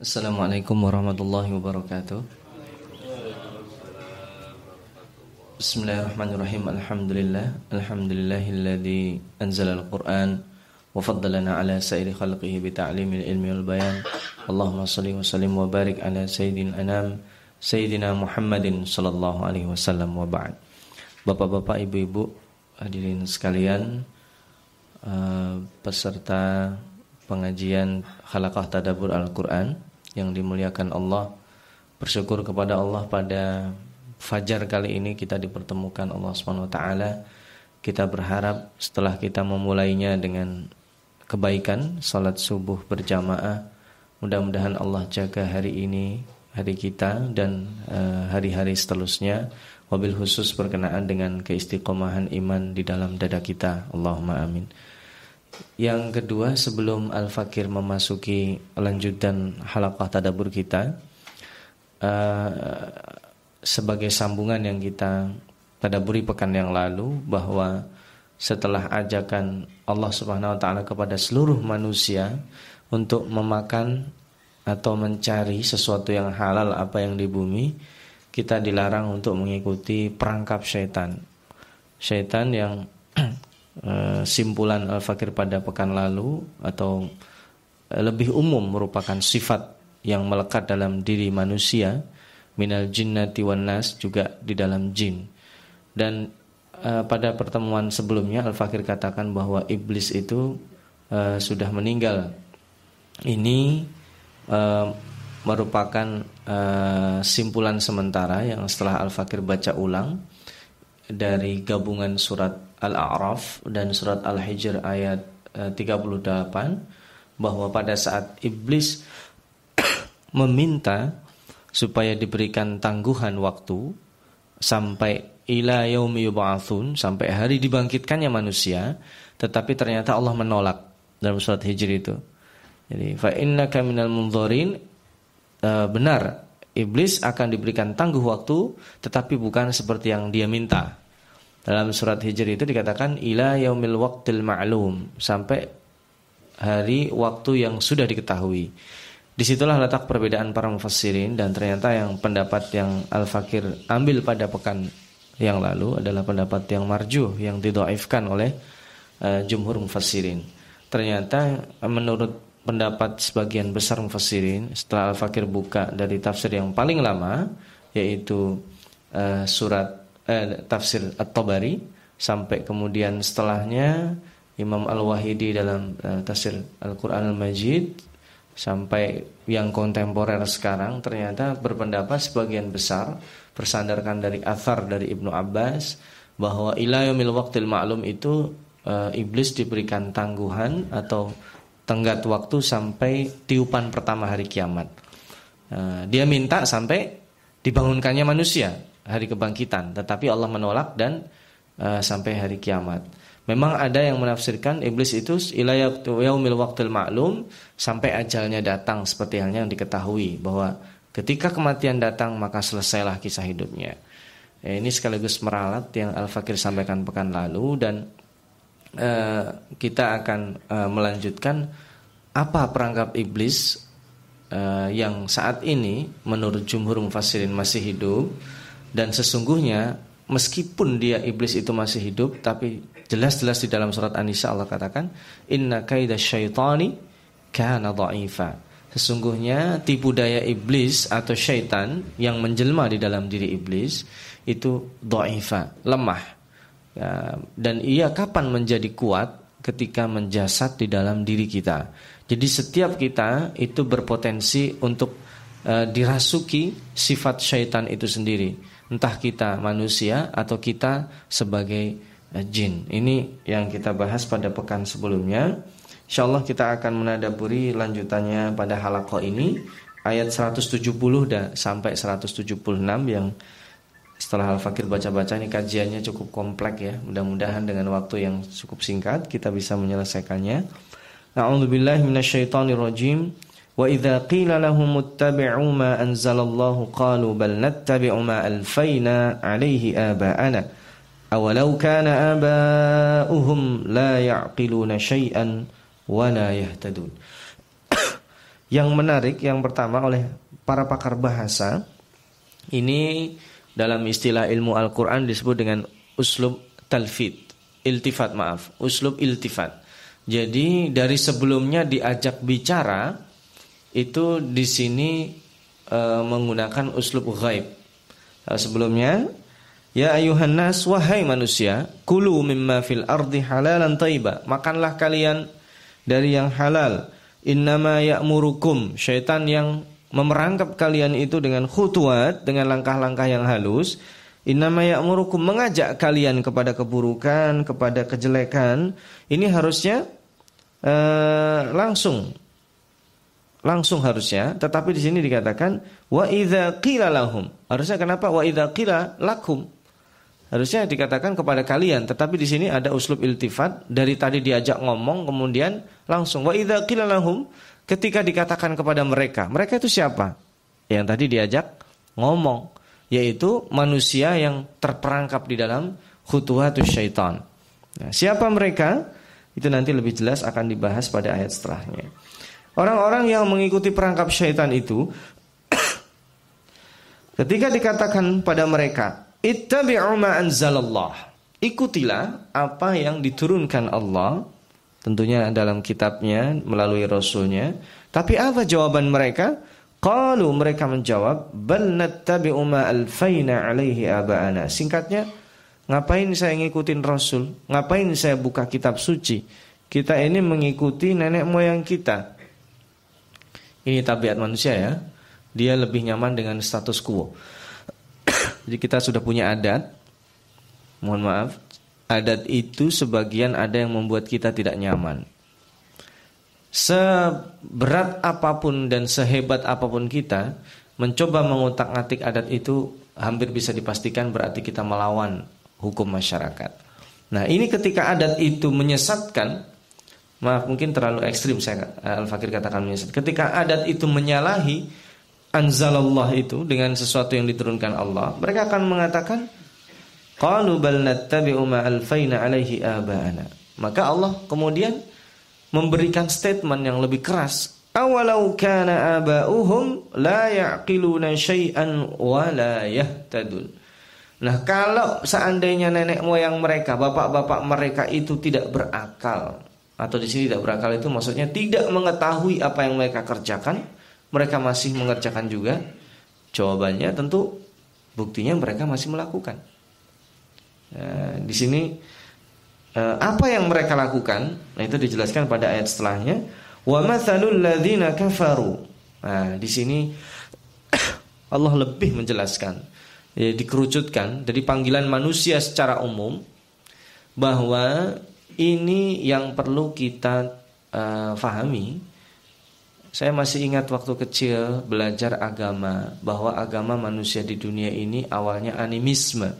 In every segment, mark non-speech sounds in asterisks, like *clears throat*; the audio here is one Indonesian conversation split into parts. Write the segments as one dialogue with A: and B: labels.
A: Assalamualaikum warahmatullahi wabarakatuh. Bismillahirrahmanirrahim. Alhamdulillah. Alhamdulillahilladzi anzala al-Quran Wa faddalana ala sairi khalqihi bita'limil ilmi wal bayan. Allahumma salli wa sallim wa barik ala sayyidin anam Sayyidina Muhammadin sallallahu alaihi wasallam wa ba'd. Bapak-bapak, ibu-ibu, hadirin sekalian uh, Peserta pengajian Khalaqah Tadabur Al-Quran yang dimuliakan Allah. Bersyukur kepada Allah pada fajar kali ini kita dipertemukan Allah taala. Kita berharap setelah kita memulainya dengan kebaikan salat subuh berjamaah mudah-mudahan Allah jaga hari ini hari kita dan eh, hari-hari uh, seterusnya. Wabil khusus berkenaan dengan keistiqomahan iman di dalam dada kita. Allahumma amin yang kedua sebelum Al-Fakir memasuki lanjutan halaqah tadabur kita uh, sebagai sambungan yang kita tadaburi pekan yang lalu bahwa setelah ajakan Allah Subhanahu wa taala kepada seluruh manusia untuk memakan atau mencari sesuatu yang halal apa yang di bumi kita dilarang untuk mengikuti perangkap syaitan. Syaitan yang Eh, simpulan Al-Fakir pada pekan lalu atau eh, lebih umum merupakan sifat yang melekat dalam diri manusia minal jinnati wan nas juga di dalam jin. Dan uh, pada pertemuan sebelumnya Al-Fakir katakan bahwa iblis itu uh, sudah meninggal. Ini uh, merupakan uh, simpulan sementara yang setelah Al-Fakir baca ulang dari gabungan surat Al-A'raf dan surat Al-Hijr ayat 38 eh, bahwa pada saat iblis *coughs* meminta supaya diberikan tangguhan waktu sampai ila yaumi yub'atsun sampai hari dibangkitkannya manusia tetapi ternyata Allah menolak dalam surat Hijr itu. Jadi fa innaka minal mundzirin eh, benar iblis akan diberikan tangguh waktu tetapi bukan seperti yang dia minta. Dalam surat Hijr itu dikatakan ila yaumil waqtil ma'lum sampai hari waktu yang sudah diketahui. Di situlah letak perbedaan para mufassirin dan ternyata yang pendapat yang Al-Fakir ambil pada pekan yang lalu adalah pendapat yang marjuh yang didoaifkan oleh uh, jumhur mufassirin. Ternyata menurut pendapat sebagian besar mufassirin setelah Al-Fakir buka dari tafsir yang paling lama yaitu uh, surat eh, tafsir At-Tabari. Sampai kemudian setelahnya Imam Al-Wahidi dalam eh, tafsir Al-Qur'an Al-Majid. Sampai yang kontemporer sekarang ternyata berpendapat sebagian besar bersandarkan dari athar dari Ibnu Abbas bahwa ila yaumil waqtil ma'lum itu e, iblis diberikan tangguhan atau tenggat waktu sampai tiupan pertama hari kiamat. E, dia minta sampai dibangunkannya manusia hari kebangkitan, tetapi Allah menolak dan uh, sampai hari kiamat. Memang ada yang menafsirkan iblis itu yaumil waqtil ma'lum sampai ajalnya datang seperti halnya yang diketahui bahwa ketika kematian datang maka selesailah kisah hidupnya. Ya, ini sekaligus meralat yang Al-Fakir sampaikan pekan lalu dan uh, kita akan uh, melanjutkan apa perangkap iblis uh, yang saat ini menurut jumhur mufassirin masih hidup dan sesungguhnya meskipun dia iblis itu masih hidup tapi jelas-jelas di dalam surat An-Nisa Allah katakan inna kaida syaitani kana dha'ifa. Sesungguhnya tipu daya iblis atau syaitan yang menjelma di dalam diri iblis itu dha'ifa, lemah. Ya, dan ia kapan menjadi kuat ketika menjasad di dalam diri kita. Jadi setiap kita itu berpotensi untuk uh, dirasuki sifat syaitan itu sendiri entah kita manusia atau kita sebagai uh, jin. Ini yang kita bahas pada pekan sebelumnya. Insyaallah kita akan menadaburi lanjutannya pada halaqah ini ayat 170 dan sampai 176 yang setelah Al-Fakir baca-baca ini kajiannya cukup kompleks ya. Mudah-mudahan dengan waktu yang cukup singkat kita bisa menyelesaikannya. A'udzubillahi minasyaitonirrajim. وإذا قيل لهم اتبعوا ما أنزل الله قالوا بل نتبع ما ألفينا عليه آباءنا أولو كان آباؤهم لا يعقلون شيئا ولا يهتدون yang menarik yang pertama oleh para pakar bahasa ini dalam istilah ilmu Al-Qur'an disebut dengan uslub talfid, iltifat maaf, uslub iltifat. Jadi dari sebelumnya diajak bicara itu di sini e, menggunakan uslub ghaib. Nah, sebelumnya Ya ayuhan nas wahai manusia, kulu mimma fil ardi halalan taiba. Makanlah kalian dari yang halal. Innama ya'murukum. Syaitan yang memerangkap kalian itu dengan khutuat, dengan langkah-langkah yang halus. Innama ya'murukum mengajak kalian kepada keburukan, kepada kejelekan. Ini harusnya uh, langsung langsung harusnya tetapi di sini dikatakan wa idza qila lahum harusnya kenapa wa idza qila lakum Harusnya dikatakan kepada kalian, tetapi di sini ada uslub iltifat dari tadi diajak ngomong kemudian langsung wa idza qila lahum ketika dikatakan kepada mereka. Mereka itu siapa? Yang tadi diajak ngomong, yaitu manusia yang terperangkap di dalam khutuwatus syaitan. Nah, siapa mereka? Itu nanti lebih jelas akan dibahas pada ayat setelahnya. Orang-orang yang mengikuti perangkap syaitan itu *coughs* ketika dikatakan pada mereka, Ittabi'u ma anzalallah. Ikutilah apa yang diturunkan Allah tentunya dalam kitabnya melalui rasulnya. Tapi apa jawaban mereka? Qalu mereka menjawab, "Bal nattabi'u ma alfaina 'alaihi aba'ana." Singkatnya, ngapain saya ngikutin rasul? Ngapain saya buka kitab suci? Kita ini mengikuti nenek moyang kita. Ini tabiat manusia ya. Dia lebih nyaman dengan status quo. *coughs* Jadi kita sudah punya adat. Mohon maaf, adat itu sebagian ada yang membuat kita tidak nyaman. Seberat apa pun dan sehebat apa pun kita mencoba mengutak-atik adat itu hampir bisa dipastikan berarti kita melawan hukum masyarakat. Nah, ini ketika adat itu menyesatkan Maaf mungkin terlalu ekstrim saya Al-Fakir katakan menyesat. Ketika adat itu menyalahi anzalallah itu dengan sesuatu yang diturunkan Allah, mereka akan mengatakan qalu bal nattabi'u ma alfaina alaihi aba'ana. Maka Allah kemudian memberikan statement yang lebih keras. Awalau kana aba'uhum la ya'qiluna syai'an wa la yahtadun. Nah, kalau seandainya nenek moyang mereka, bapak-bapak mereka itu tidak berakal atau di sini tidak berakal itu maksudnya tidak mengetahui apa yang mereka kerjakan, mereka masih mengerjakan juga? Jawabannya tentu buktinya mereka masih melakukan. Nah, di sini eh, apa yang mereka lakukan? Nah, itu dijelaskan pada ayat setelahnya. Wa mathalul kafaru. Nah, di sini *coughs* Allah lebih menjelaskan, ya, dikerucutkan dari panggilan manusia secara umum bahwa ini yang perlu kita uh, fahami saya masih ingat waktu kecil belajar agama bahwa agama manusia di dunia ini awalnya animisme.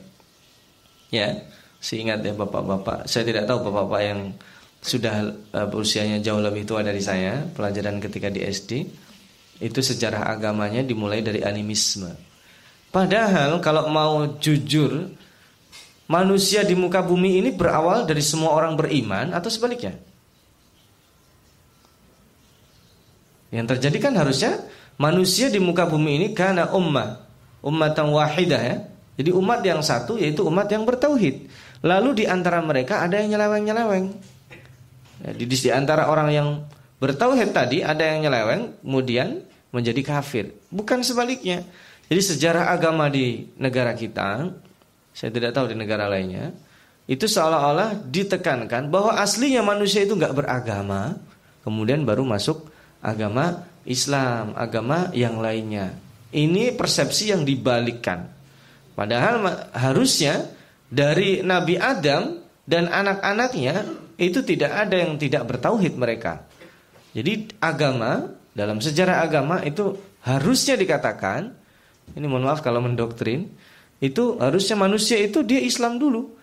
A: Ya, saya ingat ya bapak-bapak. Saya tidak tahu bapak-bapak yang sudah uh, berusianya jauh lebih tua dari saya, pelajaran ketika di SD. Itu sejarah agamanya dimulai dari animisme. Padahal kalau mau jujur, manusia di muka bumi ini berawal dari semua orang beriman atau sebaliknya? Yang terjadi kan harusnya manusia di muka bumi ini karena ummah, ummatan wahidah ya. Jadi umat yang satu yaitu umat yang bertauhid. Lalu di antara mereka ada yang nyeleweng-nyeleweng. Jadi di antara orang yang bertauhid tadi ada yang nyeleweng kemudian menjadi kafir. Bukan sebaliknya. Jadi sejarah agama di negara kita, saya tidak tahu di negara lainnya, itu seolah-olah ditekankan bahwa aslinya manusia itu nggak beragama, kemudian baru masuk agama Islam, agama yang lainnya. Ini persepsi yang dibalikkan. Padahal harusnya dari Nabi Adam dan anak-anaknya itu tidak ada yang tidak bertauhid mereka. Jadi agama dalam sejarah agama itu harusnya dikatakan ini mohon maaf kalau mendoktrin itu harusnya manusia itu dia Islam dulu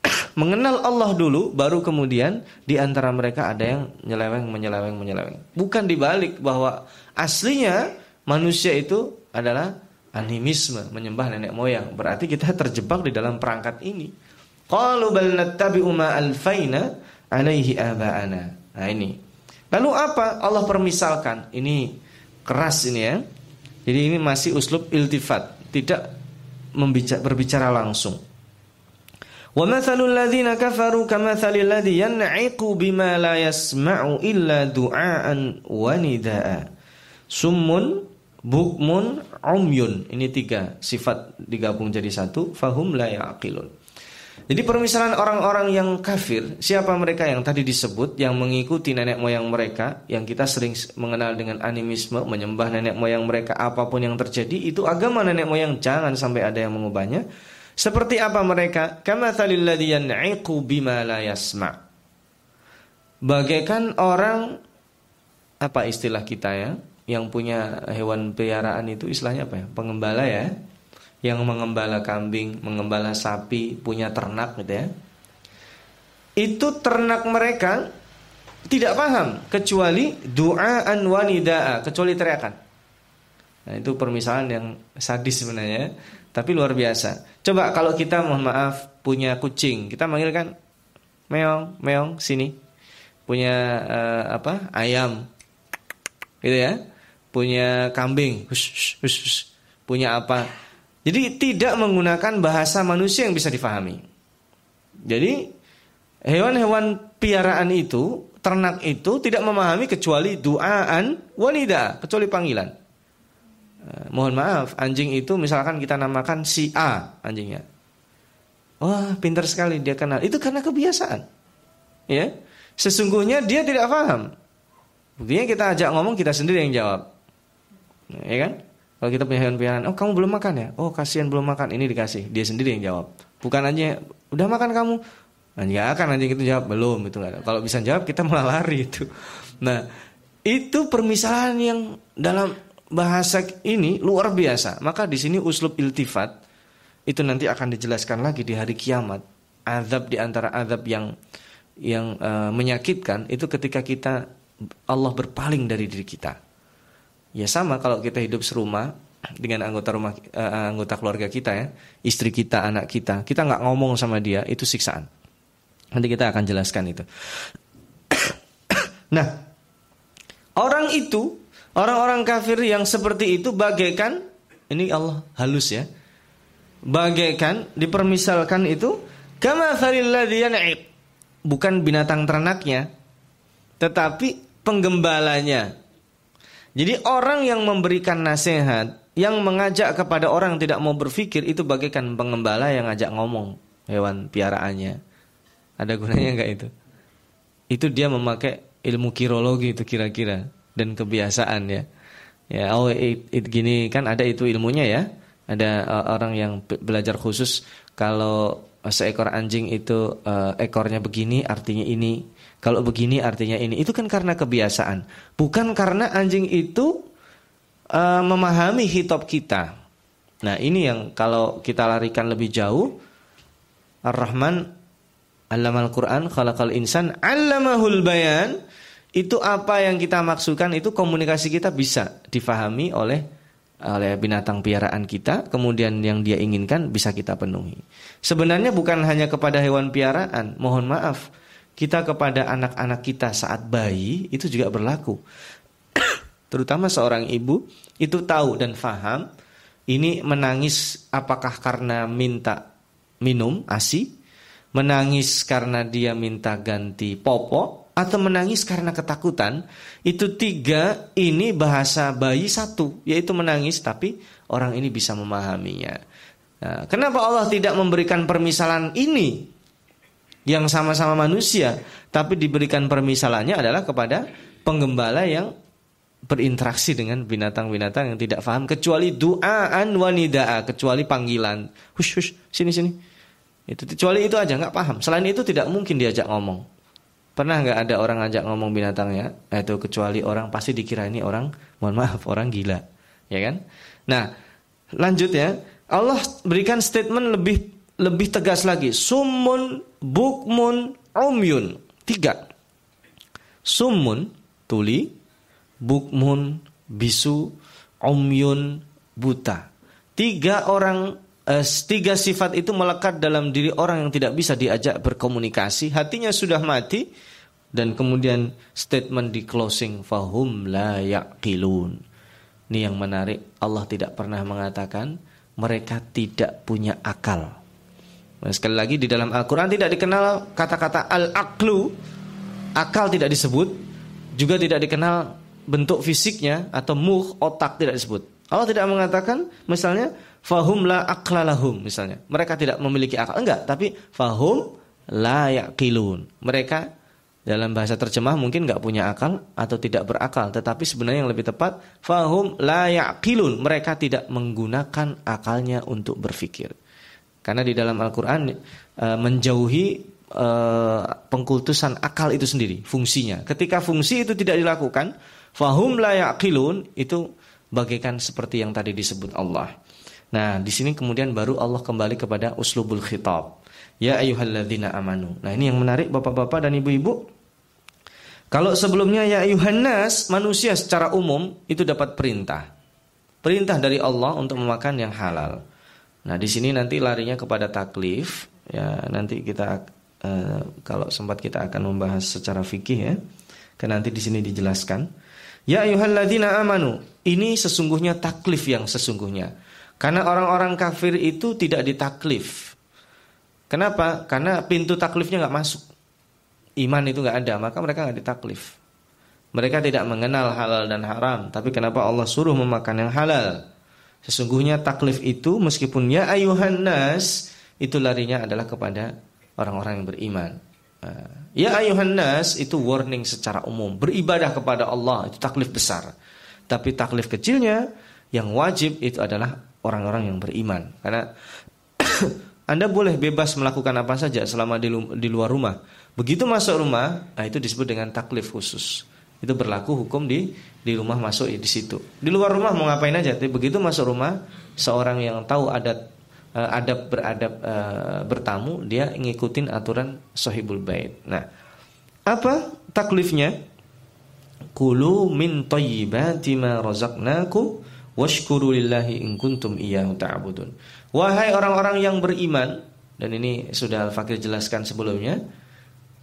A: *coughs* mengenal Allah dulu, baru kemudian di antara mereka ada yang nyeleweng, menyeleweng, menyeleweng. Bukan dibalik bahwa aslinya manusia itu adalah animisme, menyembah nenek moyang. Berarti kita terjebak di dalam perangkat ini. Qalu bal nattabi'u ma alfaina alaihi aba'ana. Nah ini. Lalu apa? Allah permisalkan. Ini keras ini ya. Jadi ini masih uslub iltifat, tidak membicara, berbicara langsung. Wa kafaru kamathalil yasma'u illa du'aan. Summun, bukmun. Ini tiga sifat digabung jadi satu. Fahum la ya'qilun. Jadi permisalan orang-orang yang kafir, siapa mereka yang tadi disebut yang mengikuti nenek moyang mereka, yang kita sering mengenal dengan animisme, menyembah nenek moyang mereka apa pun yang terjadi, itu agama nenek moyang jangan sampai ada yang mengubahnya. Seperti apa mereka? Kama yasma. Bagaikan orang apa istilah kita ya, yang punya hewan peliharaan itu istilahnya apa ya? Pengembala ya yang mengembala kambing, mengembala sapi, punya ternak gitu ya. Itu ternak mereka tidak paham kecuali du'aan wanida'a, kecuali teriakan. Nah, itu permisalan yang sadis sebenarnya, tapi luar biasa. Coba kalau kita mohon maaf punya kucing, kita manggil kan meong, meong sini. Punya uh, apa? ayam. Gitu ya. Punya kambing, hush, hush, hush. punya apa? Jadi tidak menggunakan bahasa manusia yang bisa difahami. Jadi hewan-hewan piaraan itu, ternak itu tidak memahami kecuali duaan wanita, kecuali panggilan. Eh, mohon maaf, anjing itu misalkan kita namakan si A anjingnya. Wah, pintar sekali dia kenal. Itu karena kebiasaan. Ya. Sesungguhnya dia tidak paham. Buktinya kita ajak ngomong kita sendiri yang jawab. Ya kan? Kalau kita punya hewan peliharaan, oh kamu belum makan ya? Oh kasihan belum makan, ini dikasih. Dia sendiri yang jawab. Bukan aja, udah makan kamu? Nah, nggak akan anjing itu jawab belum itu. Kalau bisa jawab kita malah lari itu. Nah itu permisalan yang dalam bahasa ini luar biasa. Maka di sini uslub iltifat itu nanti akan dijelaskan lagi di hari kiamat. Azab di antara azab yang yang uh, menyakitkan itu ketika kita Allah berpaling dari diri kita. Ya sama kalau kita hidup serumah dengan anggota rumah uh, anggota keluarga kita ya, istri kita, anak kita, kita nggak ngomong sama dia itu siksaan. Nanti kita akan jelaskan itu. *coughs* nah, orang itu, orang-orang kafir yang seperti itu bagaikan ini Allah halus ya. Bagaikan dipermisalkan itu kama bukan binatang ternaknya tetapi penggembalanya jadi orang yang memberikan nasihat, yang mengajak kepada orang tidak mau berpikir itu bagaikan pengembala yang ngajak ngomong hewan piaraannya. Ada gunanya enggak itu? Itu dia memakai ilmu kirologi itu kira-kira dan kebiasaan ya. Ya, oh it, it gini kan ada itu ilmunya ya. Ada uh, orang yang belajar khusus kalau seekor anjing itu uh, ekornya begini artinya ini kalau begini artinya ini. Itu kan karena kebiasaan. Bukan karena anjing itu uh, memahami hitop kita. Nah ini yang kalau kita larikan lebih jauh. Ar-Rahman Allamal Quran khalaqal insan allamahul bayan. Itu apa yang kita maksudkan itu komunikasi kita bisa difahami oleh oleh binatang piaraan kita, kemudian yang dia inginkan bisa kita penuhi. Sebenarnya bukan hanya kepada hewan piaraan, mohon maaf, kita kepada anak-anak kita saat bayi itu juga berlaku. *coughs* Terutama seorang ibu itu tahu dan faham ini menangis apakah karena minta minum ASI, menangis karena dia minta ganti popok atau menangis karena ketakutan. Itu tiga ini bahasa bayi satu, yaitu menangis tapi orang ini bisa memahaminya. Nah, kenapa Allah tidak memberikan permisalan ini yang sama-sama manusia, tapi diberikan permisalannya adalah kepada penggembala yang berinteraksi dengan binatang-binatang yang tidak paham kecuali duaan wanidaa kecuali panggilan. Hush hush sini sini. Itu kecuali itu aja nggak paham. Selain itu tidak mungkin diajak ngomong. Pernah nggak ada orang ajak ngomong binatangnya? Itu kecuali orang pasti dikira ini orang mohon maaf orang gila. Ya kan? Nah lanjut ya. Allah berikan statement lebih lebih tegas lagi. Sumun, bukmun, umyun. Tiga. Sumun, tuli. Bukmun, bisu. Umyun, buta. Tiga orang eh, tiga sifat itu melekat dalam diri orang yang tidak bisa diajak berkomunikasi, hatinya sudah mati, dan kemudian statement di closing fahum la yaqilun. Ini yang menarik, Allah tidak pernah mengatakan mereka tidak punya akal. Nah, sekali lagi di dalam Al-Qur'an tidak dikenal kata-kata al-aqlu, akal tidak disebut, juga tidak dikenal bentuk fisiknya atau muh otak tidak disebut. Allah tidak mengatakan misalnya fahum la aqlalahum misalnya. Mereka tidak memiliki akal. Enggak, tapi fahum la yaqilun. Mereka dalam bahasa terjemah mungkin nggak punya akal atau tidak berakal, tetapi sebenarnya yang lebih tepat fahum la yaqilun. Mereka tidak menggunakan akalnya untuk berpikir. Karena di dalam Al-Qur'an e, menjauhi e, pengkultusan akal itu sendiri, fungsinya. Ketika fungsi itu tidak dilakukan, fahum la yaqilun itu bagaikan seperti yang tadi disebut Allah. Nah, di sini kemudian baru Allah kembali kepada uslubul khitab. Ya ayyuhalladzina amanu. Nah, ini yang menarik Bapak-bapak dan Ibu-ibu. Kalau sebelumnya ya ayuhannas, manusia secara umum itu dapat perintah. Perintah dari Allah untuk memakan yang halal. Nah, di sini nanti larinya kepada taklif. Ya, nanti kita uh, kalau sempat kita akan membahas secara fikih ya. Karena nanti di sini dijelaskan. Ya ayyuhalladzina amanu. Ini sesungguhnya taklif yang sesungguhnya. Karena orang-orang kafir itu tidak ditaklif. Kenapa? Karena pintu taklifnya nggak masuk. Iman itu nggak ada, maka mereka nggak ditaklif. Mereka tidak mengenal halal dan haram, tapi kenapa Allah suruh memakan yang halal? Sesungguhnya taklif itu meskipun ya ayuhan nas itu larinya adalah kepada orang-orang yang beriman. Nah, ya ayuhan nas itu warning secara umum, beribadah kepada Allah itu taklif besar. Tapi taklif kecilnya yang wajib itu adalah orang-orang yang beriman. Karena *coughs* Anda boleh bebas melakukan apa saja selama di luar rumah. Begitu masuk rumah, nah itu disebut dengan taklif khusus. Itu berlaku hukum di di rumah masuk di situ. Di luar rumah mau ngapain aja, tapi begitu masuk rumah, seorang yang tahu adat uh, adab beradab uh, bertamu, dia ngikutin aturan sahibul bait. Nah, apa taklifnya? Kulu min thayyibati ma razaqnakum washkuru lillahi in kuntum iyyahu ta'budun. Wahai orang-orang yang beriman dan ini sudah Al-Fakir jelaskan sebelumnya,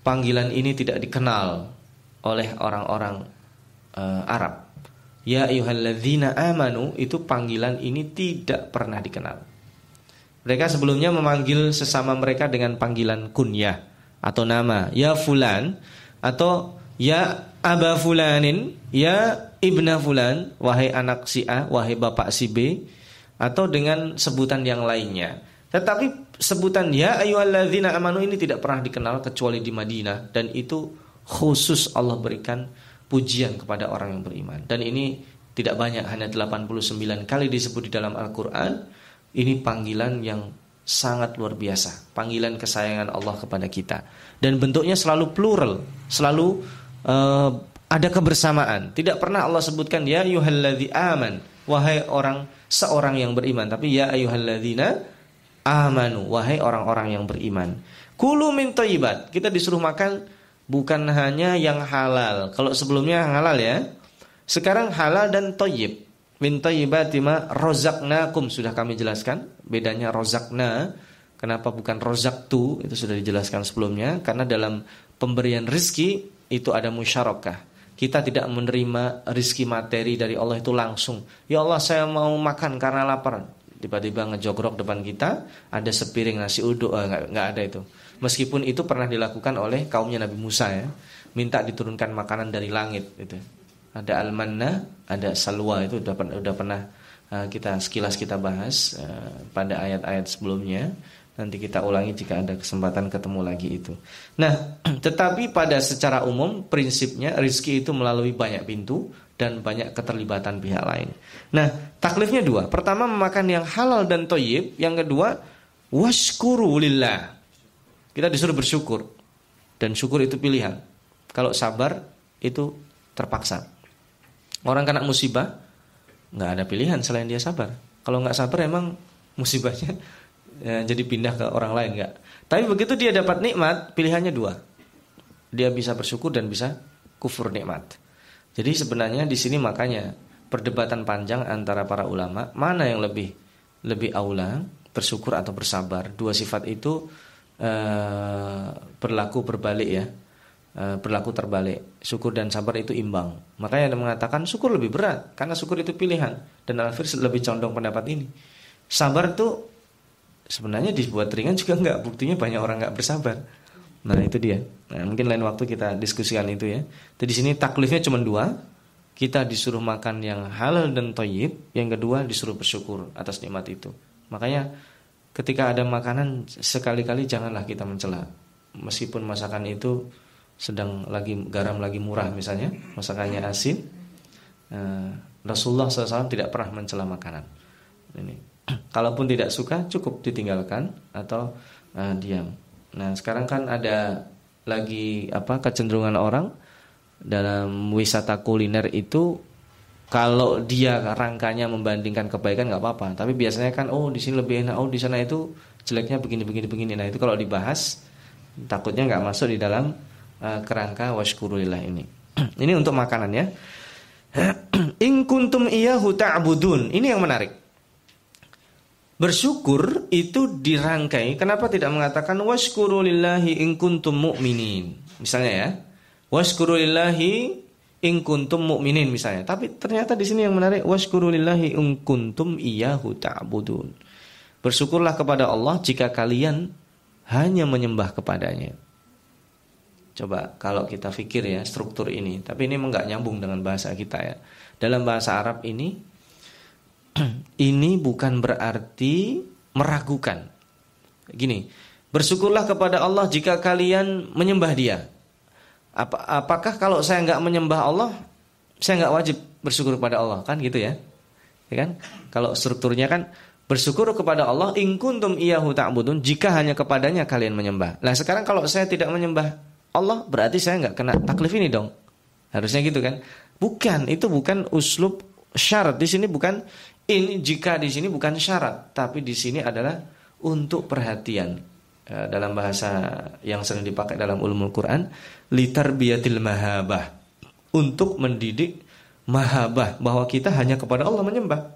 A: panggilan ini tidak dikenal oleh orang-orang uh, Arab. Ya ayyuhalladzina amanu itu panggilan ini tidak pernah dikenal. Mereka sebelumnya memanggil sesama mereka dengan panggilan kunyah atau nama, ya fulan atau ya aba fulanin, ya ibna fulan, wahai anak si A, wahai bapak si B atau dengan sebutan yang lainnya. Tetapi sebutan ya ayyuhalladzina amanu ini tidak pernah dikenal kecuali di Madinah dan itu khusus Allah berikan pujian kepada orang yang beriman. Dan ini tidak banyak hanya 89 kali disebut di dalam Al-Qur'an. Ini panggilan yang sangat luar biasa, panggilan kesayangan Allah kepada kita. Dan bentuknya selalu plural, selalu uh, ada kebersamaan. Tidak pernah Allah sebutkan ya ayyuhalladzi aman, wahai orang seorang yang beriman, tapi ya ayyuhalladzina amanu, wahai orang-orang yang beriman. Kulu min. Kita disuruh makan bukan hanya yang halal. Kalau sebelumnya halal ya. Sekarang halal dan thayyib. Min thayyibati ma razaqnakum sudah kami jelaskan. Bedanya rozakna kenapa bukan rozaktu itu sudah dijelaskan sebelumnya karena dalam pemberian rizki itu ada musyarakah kita tidak menerima rizki materi dari Allah itu langsung. Ya Allah saya mau makan karena lapar. Tiba-tiba ngejogrok depan kita ada sepiring nasi uduk, eh, nggak ada itu. Meskipun itu pernah dilakukan oleh kaumnya Nabi Musa ya, minta diturunkan makanan dari langit itu. Ada almanna, ada salwa itu udah, udah pernah uh, kita sekilas kita bahas uh, pada ayat-ayat sebelumnya. Nanti kita ulangi jika ada kesempatan ketemu lagi itu. Nah, *clears throat* tetapi pada secara umum prinsipnya rizki itu melalui banyak pintu dan banyak keterlibatan pihak lain. Nah, taklifnya dua. Pertama memakan yang halal dan toyib. Yang kedua, washkuru lillah. Kita disuruh bersyukur. Dan syukur itu pilihan. Kalau sabar itu terpaksa. Orang kena musibah, nggak ada pilihan selain dia sabar. Kalau nggak sabar emang musibahnya ya, jadi pindah ke orang lain enggak. Tapi begitu dia dapat nikmat, pilihannya dua. Dia bisa bersyukur dan bisa kufur nikmat. Jadi sebenarnya di sini makanya perdebatan panjang antara para ulama mana yang lebih lebih aula bersyukur atau bersabar. Dua sifat itu uh, berlaku berbalik ya. e, berlaku terbalik. Syukur dan sabar itu imbang. Makanya ada mengatakan syukur lebih berat karena syukur itu pilihan dan Al-Fir lebih condong pendapat ini. Sabar itu sebenarnya dibuat ringan juga enggak, buktinya banyak orang enggak bersabar. Nah, itu dia. Nah, mungkin lain waktu kita diskusikan itu ya. Jadi di sini taklifnya cuma dua. Kita disuruh makan yang halal dan toyib. Yang kedua disuruh bersyukur atas nikmat itu. Makanya ketika ada makanan sekali-kali janganlah kita mencela. Meskipun masakan itu sedang lagi garam lagi murah misalnya, masakannya asin, eh, Rasulullah SAW tidak pernah mencela makanan. Ini, *clears throat* kalaupun tidak suka cukup ditinggalkan atau uh, diam. Nah sekarang kan ada lagi apa kecenderungan orang dalam wisata kuliner itu kalau dia rangkanya membandingkan kebaikan nggak apa-apa, tapi biasanya kan oh di sini lebih enak, oh di sana itu jeleknya begini begini begini. Nah itu kalau dibahas takutnya nggak masuk di dalam uh, kerangka washkurulillah ini. *clears throat* ini untuk makanan ya. *clears throat* In kuntum iyahu ta'budun. Ini yang menarik. Bersyukur itu dirangkai. Kenapa tidak mengatakan washkurulillahi in kuntum mu'minin? Misalnya ya. Washkurulillahi in kuntum mu'minin misalnya. Tapi ternyata di sini yang menarik washkurulillahi in kuntum iyyahu ta'budun. Bersyukurlah kepada Allah jika kalian hanya menyembah kepadanya. Coba kalau kita pikir ya struktur ini, tapi ini enggak nyambung dengan bahasa kita ya. Dalam bahasa Arab ini *clears throat* ini bukan berarti meragukan. Gini, bersyukurlah kepada Allah jika kalian menyembah Dia. Apa, apakah kalau saya nggak menyembah Allah, saya nggak wajib bersyukur kepada Allah kan gitu ya? Ya kan? Kalau strukturnya kan bersyukur kepada Allah in kuntum iyyahu ta'budun jika hanya kepadanya kalian menyembah. Nah, sekarang kalau saya tidak menyembah Allah, berarti saya nggak kena taklif ini dong. Harusnya gitu kan? Bukan, itu bukan uslub syarat. Di sini bukan ini jika di sini bukan syarat, tapi di sini adalah untuk perhatian. Eh, dalam bahasa yang sering dipakai dalam ulumul Quran litarbiyatil mahabah untuk mendidik mahabah bahwa kita hanya kepada Allah menyembah.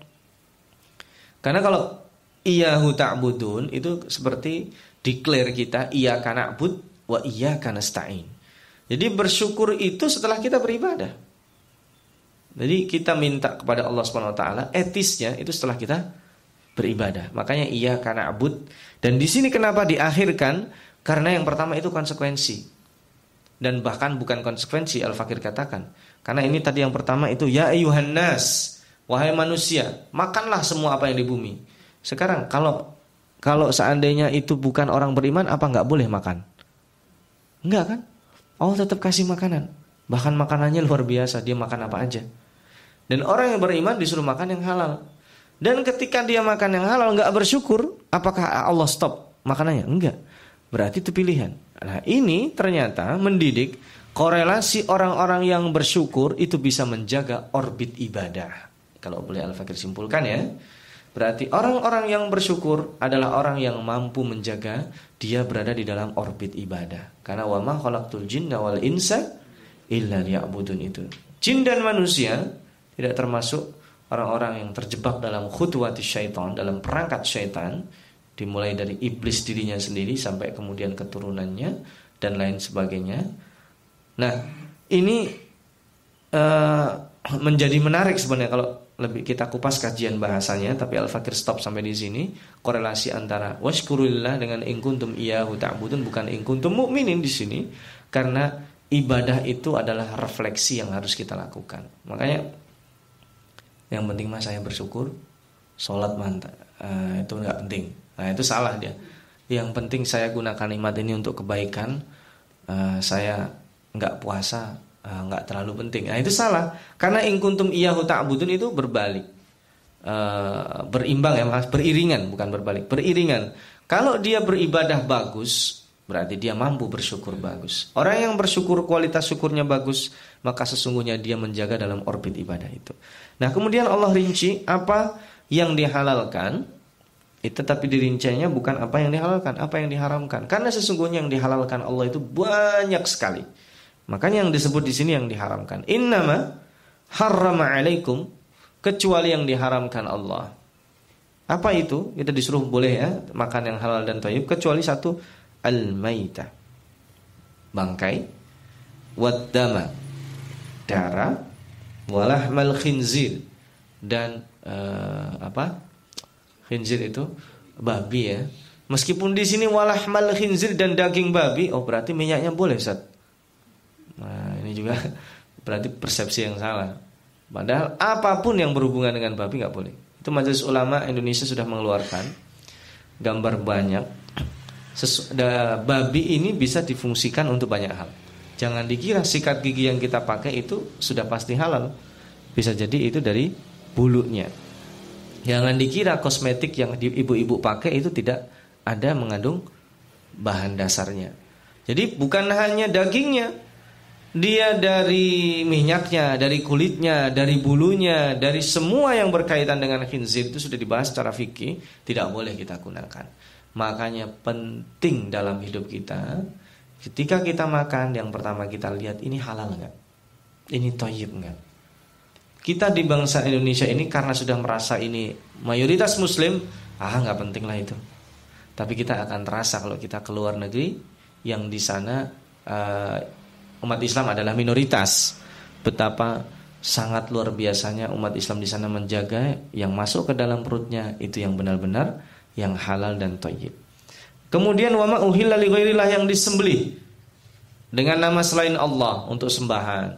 A: Karena kalau iyahu ta'budun itu seperti declare kita iya kana bud wa iya kana stain jadi bersyukur itu setelah kita beribadah. Jadi kita minta kepada Allah taala etisnya itu setelah kita beribadah. Makanya iya karena abud. Dan di sini kenapa diakhirkan? Karena yang pertama itu konsekuensi. Dan bahkan bukan konsekuensi Al-Fakir katakan. Karena ini tadi yang pertama itu ya ayuhan nas, wahai manusia, makanlah semua apa yang di bumi. Sekarang kalau kalau seandainya itu bukan orang beriman apa nggak boleh makan? Enggak kan? Allah tetap kasih makanan. Bahkan makanannya luar biasa, dia makan apa aja. Dan orang yang beriman disuruh makan yang halal. Dan ketika dia makan yang halal nggak bersyukur, apakah Allah stop makanannya? Enggak. Berarti itu pilihan. Nah, ini ternyata mendidik korelasi orang-orang yang bersyukur itu bisa menjaga orbit ibadah. Kalau boleh Al-Fakir simpulkan ya. Berarti orang-orang yang bersyukur adalah orang yang mampu menjaga dia berada di dalam orbit ibadah. Karena wa ma khalaqtul jinna wal insa illa liya'budun itu. Jin dan manusia tidak termasuk orang-orang yang terjebak dalam khutwati syaitan, dalam perangkat syaitan, dimulai dari iblis dirinya sendiri sampai kemudian keturunannya dan lain sebagainya. Nah, ini uh, menjadi menarik sebenarnya kalau lebih kita kupas kajian bahasanya, tapi Al-Fakir stop sampai di sini. Korelasi antara washkurulillah dengan ingkuntum iyyahu ta'budun bukan ingkuntum mukminin di sini karena ibadah itu adalah refleksi yang harus kita lakukan. Makanya yang penting mah saya bersyukur sholat mantap uh, itu nggak penting. Nah itu salah dia. Yang penting saya gunakan nikmat ini untuk kebaikan uh, saya nggak puasa uh, nggak terlalu penting. Nah itu salah. Karena ingkuntum iyahu ta'budun itu berbalik. Uh, berimbang ya mas beriringan bukan berbalik beriringan. Kalau dia beribadah bagus berarti dia mampu bersyukur bagus. Orang yang bersyukur kualitas syukurnya bagus maka sesungguhnya dia menjaga dalam orbit ibadah itu Nah kemudian Allah rinci apa yang dihalalkan itu tapi dirincinya bukan apa yang dihalalkan, apa yang diharamkan. Karena sesungguhnya yang dihalalkan Allah itu banyak sekali. Makanya yang disebut di sini yang diharamkan. Innama harrama alaikum kecuali yang diharamkan Allah. Apa itu? Kita disuruh boleh ya makan yang halal dan thayyib kecuali satu al-maitah. Bangkai waddama darah walahmal khinzir. Dan uh, apa? Khinzir itu babi ya. Meskipun di sini walahmal khinzir dan daging babi oh berarti minyaknya boleh Ustaz. Nah ini juga *laughs* berarti persepsi yang salah. Padahal apa pun yang berhubungan dengan babi nggak boleh. Itu majelis ulama Indonesia sudah mengeluarkan gambar banyak. Sesu da, babi ini bisa difungsikan untuk banyak hal Jangan dikira sikat gigi yang kita pakai itu sudah pasti halal. Bisa jadi itu dari bulunya. Jangan dikira kosmetik yang ibu-ibu pakai itu tidak ada mengandung bahan dasarnya. Jadi bukan hanya dagingnya, dia dari minyaknya, dari kulitnya, dari bulunya, dari semua yang berkaitan dengan khinzir itu sudah dibahas secara fikih, tidak boleh kita gunakan. Makanya penting dalam hidup kita Ketika kita makan, yang pertama kita lihat ini halal nggak? Ini toyib nggak? Kita di bangsa Indonesia ini karena sudah merasa ini mayoritas Muslim, ah nggak penting lah itu. Tapi kita akan terasa kalau kita keluar negeri yang di sana uh, umat Islam adalah minoritas. Betapa sangat luar biasanya umat Islam di sana menjaga yang masuk ke dalam perutnya itu yang benar-benar yang halal dan toyib. Kemudian wama uhilla yang disembelih dengan nama selain Allah untuk sembahan.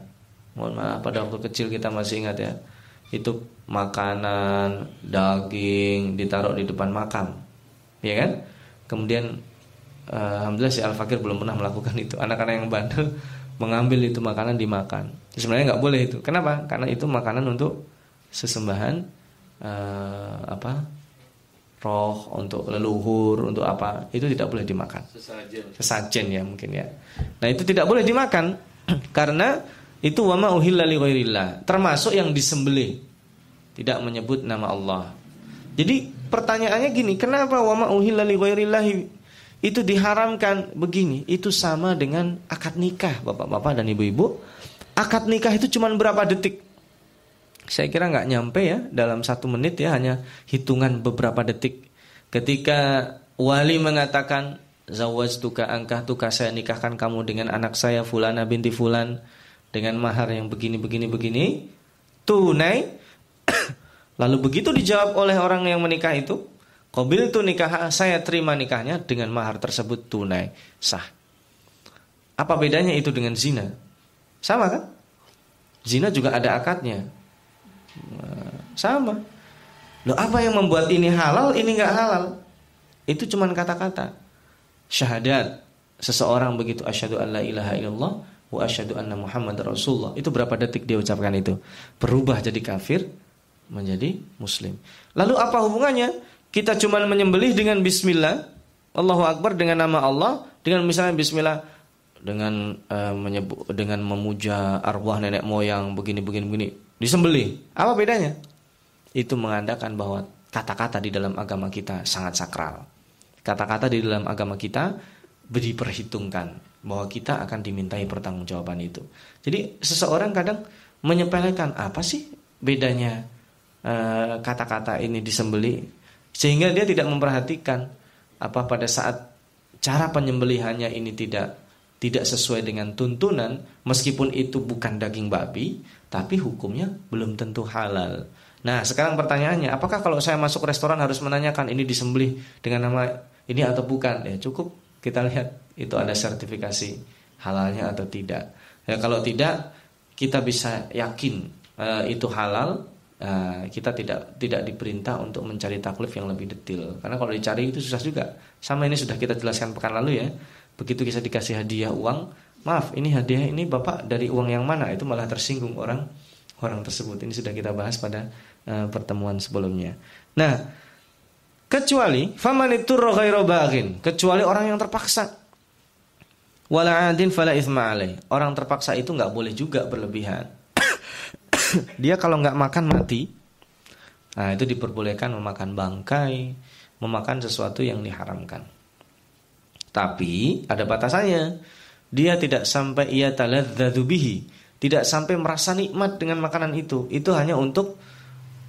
A: Mohon maaf pada waktu kecil kita masih ingat ya. Itu makanan, daging ditaruh di depan makam. Ya kan? Kemudian uh, alhamdulillah si Al-Fakir belum pernah melakukan itu. Anak-anak yang bandel *laughs* mengambil itu makanan dimakan. Sebenarnya nggak boleh itu. Kenapa? Karena itu makanan untuk sesembahan uh, apa? Roh, untuk leluhur, untuk apa, itu tidak boleh dimakan. Sesajen. Sesajen ya mungkin ya. Nah, itu tidak boleh dimakan *clears throat* karena itu wama uhilla li ghairillah, termasuk yang disembelih. Tidak menyebut nama Allah. Jadi pertanyaannya gini, kenapa wama uhilla li ghairillah itu diharamkan begini? Itu sama dengan akad nikah, Bapak-bapak dan Ibu-ibu. Akad nikah itu cuma berapa detik? Saya kira nggak nyampe ya dalam satu menit ya hanya hitungan beberapa detik ketika wali mengatakan zawaj tuka angkah tuka saya nikahkan kamu dengan anak saya fulana binti fulan dengan mahar yang begini begini begini tunai *coughs* lalu begitu dijawab oleh orang yang menikah itu Kobil itu nikah saya terima nikahnya dengan mahar tersebut tunai sah. Apa bedanya itu dengan zina? Sama kan? Zina juga ada akadnya. Sama. Loh apa yang membuat ini halal, ini nggak halal? Itu cuma kata-kata. Syahadat. Seseorang begitu asyhadu alla ilaha illallah wa asyhadu anna Muhammad Rasulullah. Itu berapa detik dia ucapkan itu? Berubah jadi kafir menjadi muslim. Lalu apa hubungannya? Kita cuma menyembelih dengan bismillah, Allahu Akbar dengan nama Allah, dengan misalnya bismillah dengan uh, menyebut dengan memuja arwah nenek moyang begini begini begini disembelih. Apa bedanya? Itu mengandalkan bahwa kata-kata di dalam agama kita sangat sakral. Kata-kata di dalam agama kita diperhitungkan bahwa kita akan dimintai pertanggungjawaban itu. Jadi seseorang kadang menyepelekan apa sih bedanya eh, kata-kata ini disembelih sehingga dia tidak memperhatikan apa pada saat cara penyembelihannya ini tidak tidak sesuai dengan tuntunan meskipun itu bukan daging babi tapi hukumnya belum tentu halal. Nah, sekarang pertanyaannya, apakah kalau saya masuk restoran harus menanyakan ini disembelih dengan nama ini atau bukan? Ya, cukup kita lihat itu ada sertifikasi halalnya atau tidak. Ya, kalau tidak, kita bisa yakin uh, itu halal. Uh, kita tidak tidak diperintah untuk mencari taklif yang lebih detail. Karena kalau dicari itu susah juga. Sama ini sudah kita jelaskan pekan lalu ya. Begitu kita dikasih hadiah uang, maaf ini hadiah ini bapak dari uang yang mana? Itu malah tersinggung orang orang tersebut. Ini sudah kita bahas pada uh, pertemuan sebelumnya. Nah kecuali faman itu baghin kecuali orang yang terpaksa. Wala adin fala orang terpaksa itu nggak boleh juga berlebihan. *coughs* Dia kalau nggak makan mati. Nah itu diperbolehkan memakan bangkai memakan sesuatu yang diharamkan. Tapi ada batasannya dia tidak sampai ia taladzadu bihi, tidak sampai merasa nikmat dengan makanan itu. Itu hanya untuk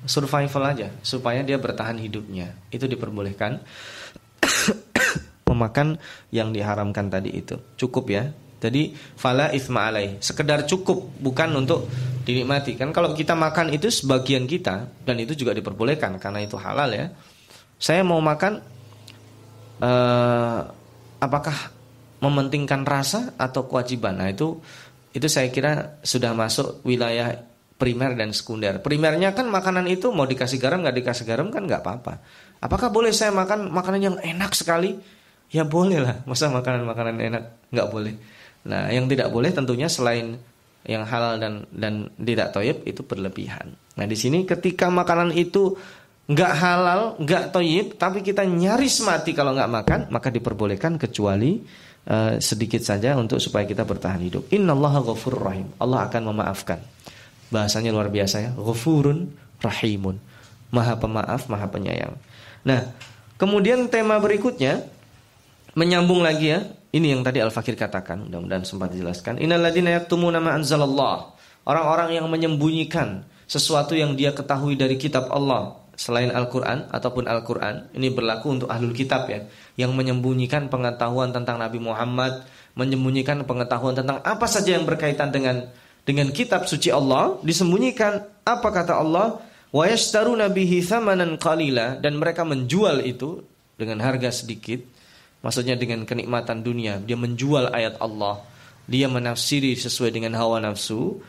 A: survival aja supaya dia bertahan hidupnya. Itu diperbolehkan *coughs* memakan yang diharamkan tadi itu. Cukup ya. Jadi fala isma alaih. Sekedar cukup bukan untuk dinikmati. Kan kalau kita makan itu sebagian kita dan itu juga diperbolehkan karena itu halal ya. Saya mau makan uh, apakah mementingkan rasa atau kewajiban? Nah, itu itu saya kira sudah masuk wilayah primer dan sekunder. Primernya kan makanan itu mau dikasih garam nggak dikasih garam kan nggak apa-apa. Apakah boleh saya makan makanan yang enak sekali? Ya boleh lah. Masa makanan-makanan enak nggak boleh. Nah, yang tidak boleh tentunya selain yang halal dan dan tidak toyib itu berlebihan. Nah, di sini ketika makanan itu nggak halal, nggak toyib, tapi kita nyaris mati kalau nggak makan, maka diperbolehkan kecuali uh, sedikit saja untuk supaya kita bertahan hidup. Innallaha ghafurur rahim. Allah akan memaafkan. Bahasanya luar biasa ya, ghafurun rahimun. Maha pemaaf, maha penyayang. Nah, kemudian tema berikutnya menyambung lagi ya, ini yang tadi Al-Fakir katakan, mudah-mudahan sempat dijelaskan. Innalladzina yaktumuna ma anzalallah. Orang-orang yang menyembunyikan sesuatu yang dia ketahui dari kitab Allah selain Al-Qur'an ataupun Al-Qur'an. Ini berlaku untuk ahlul kitab ya, yang menyembunyikan pengetahuan tentang Nabi Muhammad, menyembunyikan pengetahuan tentang apa saja yang berkaitan dengan dengan kitab suci Allah, disembunyikan apa kata Allah? Wa yashtaruna bihi thamanan qalila dan mereka menjual itu dengan harga sedikit Maksudnya dengan kenikmatan dunia, dia menjual ayat Allah, dia menafsiri sesuai dengan hawa nafsu.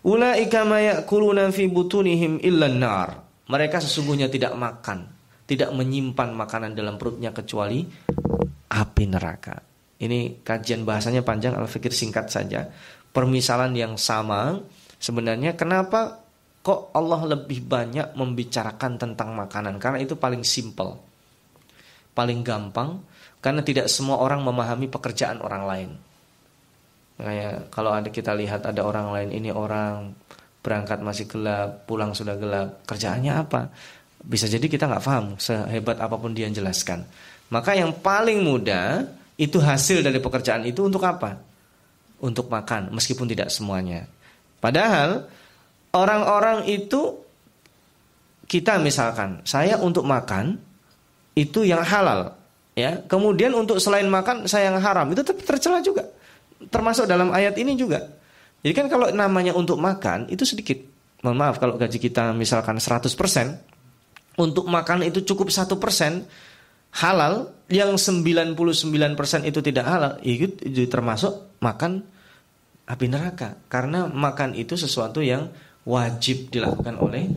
A: Ulaika ma ya'kuluna fi butunihim illan nar. Mereka sesungguhnya tidak makan, tidak menyimpan makanan dalam perutnya kecuali api neraka. Ini kajian bahasanya panjang, al-fikir singkat saja. Permisalan yang sama, sebenarnya kenapa kok Allah lebih banyak membicarakan tentang makanan? Karena itu paling simple, paling gampang, karena tidak semua orang memahami pekerjaan orang lain. Kayak kalau ada kita lihat ada orang lain ini orang berangkat masih gelap, pulang sudah gelap, kerjaannya apa? Bisa jadi kita nggak paham sehebat apa pun dia jelaskan. Maka yang paling mudah itu hasil dari pekerjaan itu untuk apa? Untuk makan, meskipun tidak semuanya. Padahal orang-orang itu kita misalkan, saya untuk makan itu yang halal, ya kemudian untuk selain makan saya yang haram itu tercela juga termasuk dalam ayat ini juga jadi kan kalau namanya untuk makan itu sedikit. Mohon maaf kalau gaji kita misalkan 100% untuk makan itu cukup satu persen halal. Yang 99% itu tidak halal itu, itu termasuk makan api neraka. Karena makan itu sesuatu yang wajib dilakukan oleh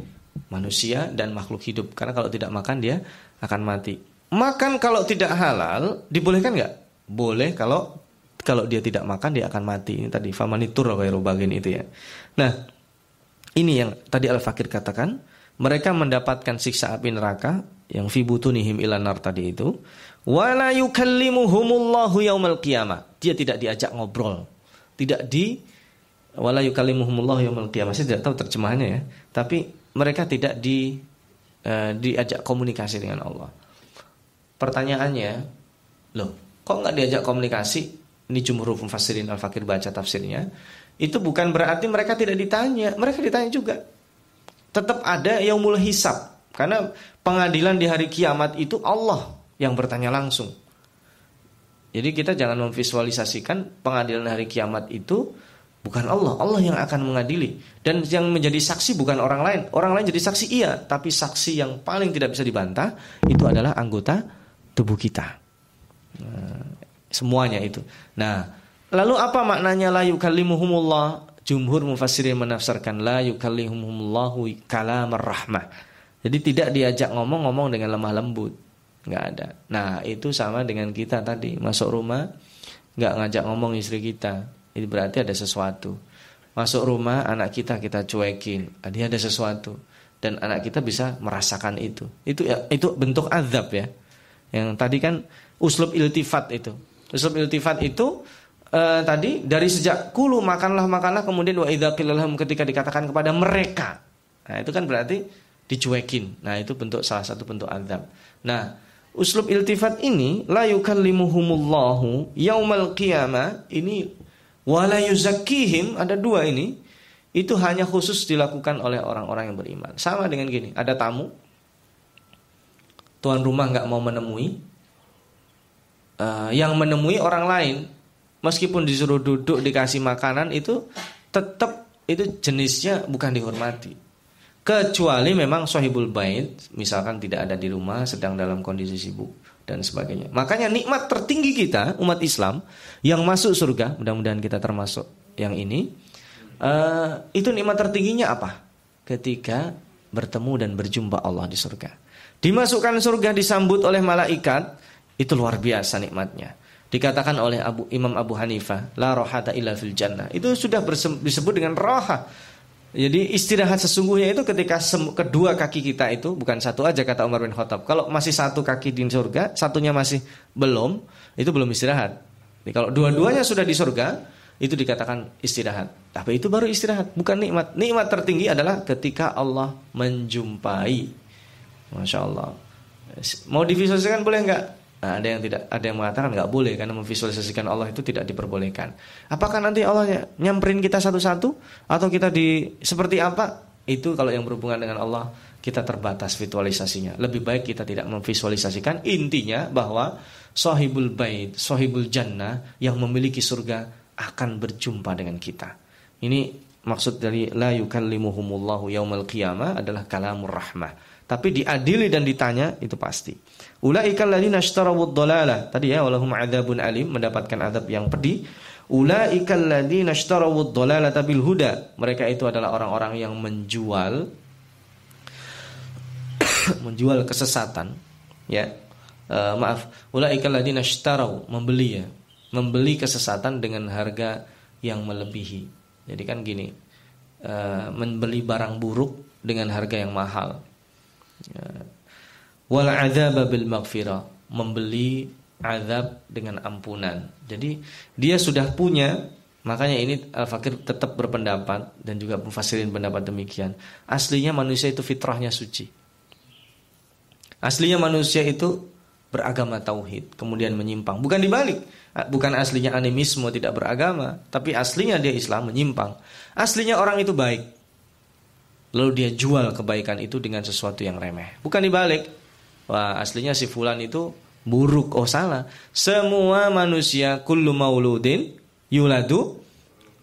A: manusia dan makhluk hidup. Karena kalau tidak makan dia akan mati. Makan kalau tidak halal dibolehkan nggak? Boleh kalau kalau dia tidak makan dia akan mati. Ini tadi famanitur bagin itu ya. Nah, ini yang tadi Al-Fakir katakan, mereka mendapatkan siksa api neraka yang fi butunihim ilanar tadi itu. Wala yukallimuhumullahu yaumal qiyamah. Dia tidak diajak ngobrol. Tidak di wala yukallimuhumullahu yaumal qiyamah. Saya tidak tahu terjemahannya ya. Tapi mereka tidak di uh, diajak komunikasi dengan Allah. Pertanyaannya, loh, kok nggak diajak komunikasi? Ini jumhur mufassirin al-fakir baca tafsirnya. Itu bukan berarti mereka tidak ditanya, mereka ditanya juga. Tetap ada yaumul hisab. Karena pengadilan di hari kiamat itu Allah yang bertanya langsung. Jadi kita jangan memvisualisasikan pengadilan hari kiamat itu bukan Allah, Allah yang akan mengadili. Dan yang menjadi saksi bukan orang lain. Orang lain jadi saksi iya, tapi saksi yang paling tidak bisa dibantah itu adalah anggota tubuh kita. Nah, semuanya itu. Nah, lalu apa maknanya la yukallimuhumullah? Jumhur mufassirin menafsirkan la yukallimuhumullahu kalamar rahmah. Jadi tidak diajak ngomong-ngomong dengan lemah lembut. Nggak ada. Nah, itu sama dengan kita tadi. Masuk rumah, nggak ngajak ngomong istri kita. Itu berarti ada sesuatu. Masuk rumah, anak kita kita cuekin. Dia ada sesuatu. Dan anak kita bisa merasakan itu. Itu ya, itu bentuk azab ya. Yang tadi kan uslub iltifat itu. Uslub iltifat itu uh, tadi dari sejak kulu makanlah makanlah kemudian wa idza ketika dikatakan kepada mereka. Nah, itu kan berarti dicuekin. Nah, itu bentuk salah satu bentuk azab. Nah, uslub iltifat ini la yukallimuhumullahu yaumal qiyamah ini wala yuzakkihim ada dua ini itu hanya khusus dilakukan oleh orang-orang yang beriman. Sama dengan gini, ada tamu tuan rumah nggak mau menemui, uh, yang menemui orang lain, meskipun disuruh duduk dikasih makanan itu tetap itu jenisnya bukan dihormati. Kecuali memang sahibul bait, misalkan tidak ada di rumah, sedang dalam kondisi sibuk dan sebagainya. Makanya nikmat tertinggi kita umat Islam yang masuk surga, mudah-mudahan kita termasuk yang ini. Uh, itu nikmat tertingginya apa? Ketika bertemu dan berjumpa Allah di surga. Dimasukkan surga disambut oleh malaikat, itu luar biasa nikmatnya. Dikatakan oleh Abu Imam Abu Hanifah, la rohata illa fil jannah. Itu sudah disebut dengan roha jadi istirahat sesungguhnya itu ketika kedua kaki kita itu bukan satu aja kata Umar bin Khattab. Kalau masih satu kaki di surga, satunya masih belum, itu belum istirahat. Jadi kalau dua-duanya sudah di surga, itu dikatakan istirahat. Tapi itu baru istirahat, bukan nikmat. Nikmat tertinggi adalah ketika Allah menjumpai. Masya Allah. Mau divisualisasikan boleh enggak? Nah, ada yang tidak, ada yang mengatakan nggak boleh karena memvisualisasikan Allah itu tidak diperbolehkan. Apakah nanti Allah nyamperin kita satu-satu atau kita di seperti apa? Itu kalau yang berhubungan dengan Allah kita terbatas visualisasinya. Lebih baik kita tidak memvisualisasikan. Intinya bahwa sahibul bait, sahibul jannah yang memiliki surga akan berjumpa dengan kita. Ini maksud dari la yukallimuhumullahu yaumal qiyamah adalah kalamur rahmah. Tapi diadili dan ditanya itu pasti. Ulaika alladziina ishtarawud dhalalah. Tadi ya walahum adzabun alim mendapatkan azab yang pedih. Ulaika alladziina ishtarawud dhalalata bil huda. Mereka itu adalah orang-orang yang menjual *coughs* menjual kesesatan ya. Uh, maaf, ulaika alladziina ishtaraw membeli ya. Membeli kesesatan dengan harga yang melebihi. Jadi kan gini, uh, membeli barang buruk dengan harga yang mahal. Wal adzab bil maghfirah, membeli azab dengan ampunan. Jadi dia sudah punya Makanya ini Al-Fakir tetap berpendapat dan juga memfasirin pendapat demikian. Aslinya manusia itu fitrahnya suci. Aslinya manusia itu beragama tauhid, kemudian menyimpang. Bukan dibalik. Bukan aslinya animisme tidak beragama, tapi aslinya dia Islam menyimpang. Aslinya orang itu baik. Lalu dia jual kebaikan itu dengan sesuatu yang remeh. Bukan dibalik. Wah, aslinya si fulan itu buruk. Oh, salah. Semua manusia kullu mauludin yuladu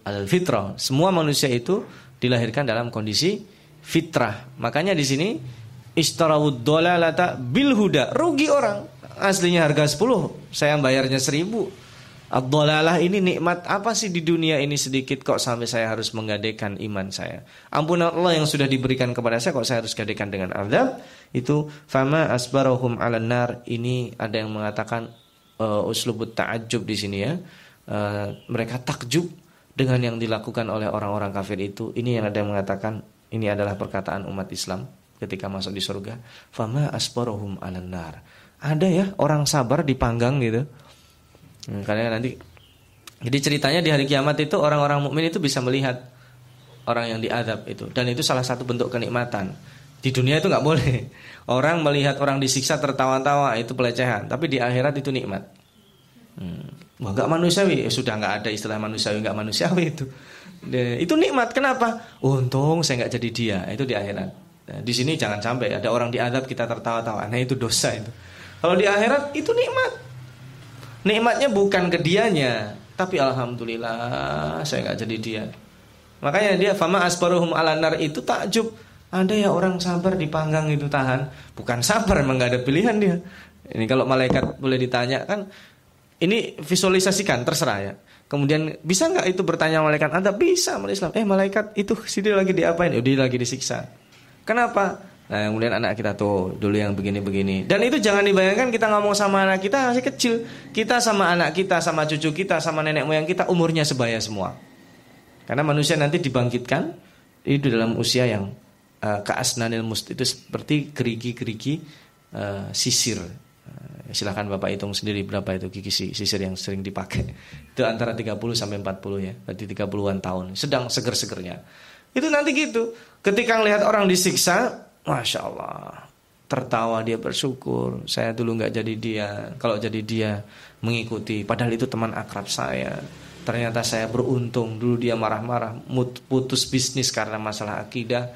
A: al fitrah. Semua manusia itu dilahirkan dalam kondisi fitrah. Makanya di sini istarawud dolalata bil huda. Rugi orang. Aslinya harga 10, saya bayarnya 1000 Abdolalah ini nikmat apa sih di dunia ini sedikit kok sampai saya harus menggadekan iman saya. Ampunan Allah yang sudah diberikan kepada saya kok saya harus gadekan dengan azab. Itu fama asbarahum ala nar. Ini ada yang mengatakan uh, uslubut ta'ajub di sini ya. Uh, mereka takjub dengan yang dilakukan oleh orang-orang kafir itu. Ini yang ada yang mengatakan ini adalah perkataan umat Islam ketika masuk di surga. Fama asbarahum ala nar. Ada ya orang sabar dipanggang gitu Hmm, karena nanti jadi ceritanya di hari kiamat itu orang-orang mukmin itu bisa melihat orang yang diadab itu dan itu salah satu bentuk kenikmatan. Di dunia itu nggak boleh. *laughs* Orang melihat orang disiksa tertawa-tawa itu pelecehan, tapi di akhirat itu nikmat. Hmm. Wah, nggak manusiawi, ya, sudah nggak ada istilah manusiawi nggak manusiawi itu. De, itu nikmat. Kenapa? Untung saya nggak jadi dia. Itu di akhirat. Nah, di sini jangan sampai ada orang diadab kita tertawa-tawa. Nah itu dosa itu. Kalau di akhirat itu nikmat. Nikmatnya bukan ke dianya, tapi alhamdulillah saya nggak jadi dia. Makanya dia fama asbaruhum alanar itu takjub. Ada ya orang sabar dipanggang itu tahan, bukan sabar emang nggak ada pilihan dia. Ini kalau malaikat boleh ditanya kan, ini visualisasikan terserah ya. Kemudian bisa nggak itu bertanya malaikat? Anda bisa malaikat. Eh malaikat itu sini lagi diapain? Oh, dia lagi disiksa. Kenapa? Nah, kemudian anak kita tuh dulu yang begini-begini. Dan itu jangan dibayangkan kita ngomong sama anak kita masih kecil. Kita sama anak kita, sama cucu kita, sama nenek moyang kita umurnya sebaya semua. Karena manusia nanti dibangkitkan itu dalam usia yang uh, keasnanil must itu seperti gerigi-gerigi uh, sisir. Uh, silahkan Bapak hitung sendiri berapa itu gigi sisir yang sering dipakai. *laughs* Itu antara 30 sampai 40 ya. Berarti 30-an tahun. Sedang seger-segernya. Itu nanti gitu. Ketika melihat orang disiksa, Masya Allah. Tertawa dia bersyukur. Saya dulu nggak jadi dia. Kalau jadi dia mengikuti. Padahal itu teman akrab saya. Ternyata saya beruntung. Dulu dia marah-marah putus bisnis karena masalah akidah.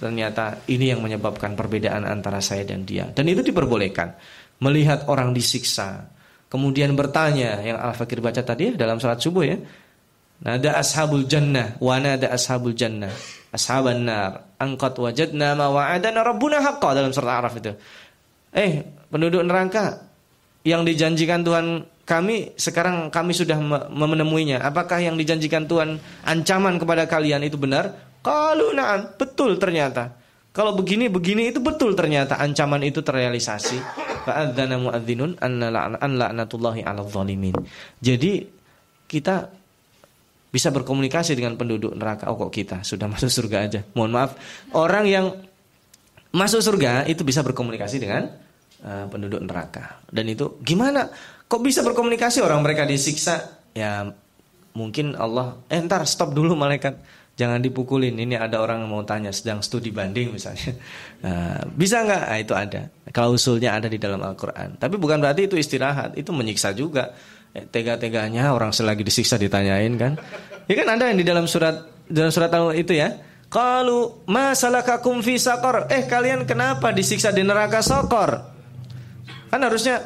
A: Ternyata ini yang menyebabkan perbedaan antara saya dan dia. Dan itu diperbolehkan. Melihat orang disiksa. Kemudian bertanya yang Al-Fakir baca tadi dalam salat subuh ya. Nada ashabul jannah wa nada ashabul jannah ashaban nar angkat wajadna ma wa'adana rabbuna haqqan dalam surat Araf itu. Eh, penduduk neraka yang dijanjikan Tuhan kami sekarang kami sudah menemuinya. Apakah yang dijanjikan Tuhan ancaman kepada kalian itu benar? Kalau na'am, betul ternyata. Kalau begini begini itu betul ternyata ancaman itu terrealisasi. Fa'adzana muadzinun an la'natullahi 'alal zalimin. Jadi kita bisa berkomunikasi dengan penduduk neraka. Oh kok kita sudah *laughs* masuk surga aja. Mohon maaf. Orang yang masuk surga itu bisa berkomunikasi dengan uh, penduduk neraka. Dan itu gimana? Kok bisa berkomunikasi orang mereka disiksa? Ya mungkin Allah eh ntar stop dulu malaikat jangan dipukulin. Ini ada orang mau tanya sedang studi banding misalnya. Nah, *laughs* bisa nggak? Nah, itu ada. Klausulnya ada di dalam Al-Quran. Tapi bukan berarti itu istirahat. Itu menyiksa juga. Eh, tega-teganya orang selagi disiksa ditanyain kan. Ya kan ada yang di dalam surat dalam surat itu ya. Kalau masalah kakum fi sakor. Eh kalian kenapa disiksa di neraka sokor? Kan harusnya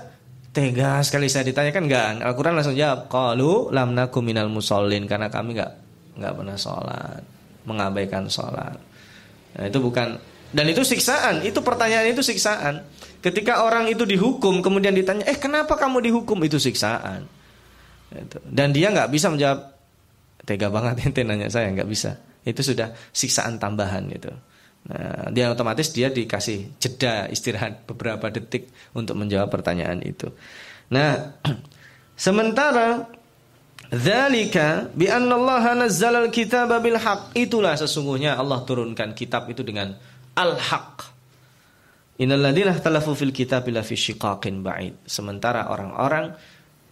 A: tega sekali saya ditanyakan enggak. Al-Quran langsung jawab. Kalau lamna kuminal musallin. Karena kami enggak nggak pernah sholat, mengabaikan sholat. Nah, itu bukan dan itu siksaan, itu pertanyaan itu siksaan. Ketika orang itu dihukum kemudian ditanya, eh kenapa kamu dihukum itu siksaan. Dan dia nggak bisa menjawab, tega banget *laughs* ente nanya saya nggak bisa. Itu sudah siksaan tambahan gitu. Nah, dia otomatis dia dikasih jeda istirahat beberapa detik untuk menjawab pertanyaan itu. Nah, *clears throat* sementara Dzalika bi Allah nazzala al-kitaba bil haqq. Itulah sesungguhnya Allah turunkan kitab itu dengan al-haq. Innal ladzina fil kitab la fi ba'id. Sementara orang-orang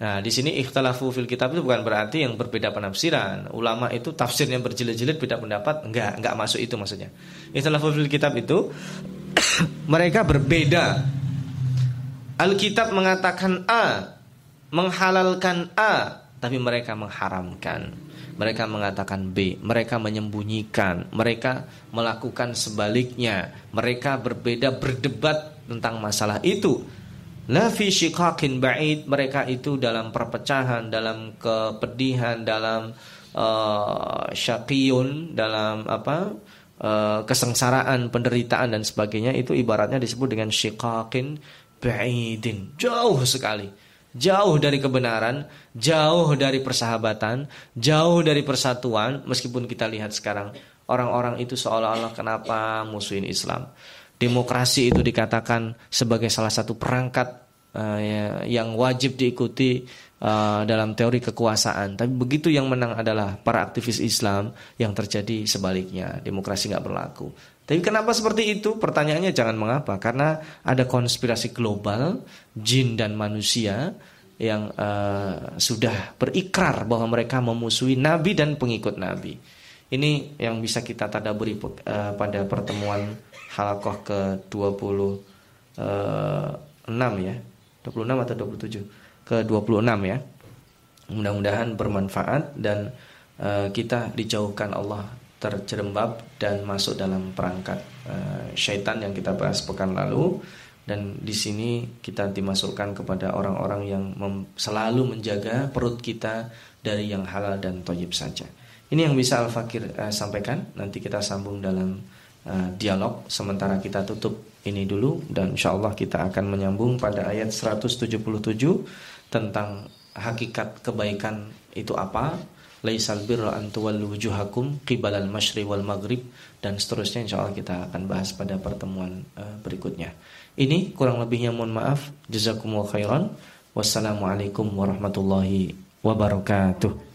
A: Nah, di sini ikhtalafu fil kitab itu bukan berarti yang berbeda penafsiran. Ulama itu tafsirnya berjilid-jilid beda pendapat, enggak, enggak masuk itu maksudnya. Ikhtalafu fil kitab itu *coughs* mereka berbeda. Alkitab mengatakan A, menghalalkan A, tapi mereka mengharamkan. Mereka mengatakan B, mereka menyembunyikan, mereka melakukan sebaliknya. Mereka berbeda berdebat tentang masalah itu. La fi shiqaqin ba'id, mereka itu dalam perpecahan, dalam kepedihan, dalam uh, syaqiyun, dalam apa? Uh, kesengsaraan, penderitaan dan sebagainya itu ibaratnya disebut dengan shiqaqin ba'idin. Jauh sekali jauh dari kebenaran, jauh dari persahabatan, jauh dari persatuan. Meskipun kita lihat sekarang orang-orang itu seolah-olah kenapa musuhin Islam. Demokrasi itu dikatakan sebagai salah satu perangkat uh, ya, yang wajib diikuti uh, dalam teori kekuasaan. Tapi begitu yang menang adalah para aktivis Islam yang terjadi sebaliknya. Demokrasi nggak berlaku. Tapi kenapa seperti itu? Pertanyaannya jangan mengapa, karena ada konspirasi global jin dan manusia yang uh, sudah berikrar bahwa mereka memusuhi nabi dan pengikut nabi. Ini yang bisa kita tadaburi uh, pada pertemuan halakoh ke-26 uh, ya. 26 atau 27? Ke-26 ya. Mudah-mudahan bermanfaat dan uh, kita dijauhkan Allah terjerembab dan masuk dalam perangkat uh, syaitan yang kita bahas pekan lalu dan di sini kita dimasukkan kepada orang-orang yang selalu menjaga perut kita dari yang halal dan toyib saja. Ini yang bisa Al-Fakir uh, sampaikan. Nanti kita sambung dalam uh, dialog. Sementara kita tutup ini dulu dan insya Allah kita akan menyambung pada ayat 177 tentang hakikat kebaikan itu apa laisal birra an wujuhakum qibalal masyri wal maghrib dan seterusnya insyaallah kita akan bahas pada pertemuan uh, berikutnya. Ini kurang lebihnya mohon maaf. Jazakumullah khairan. Wassalamualaikum warahmatullahi wabarakatuh.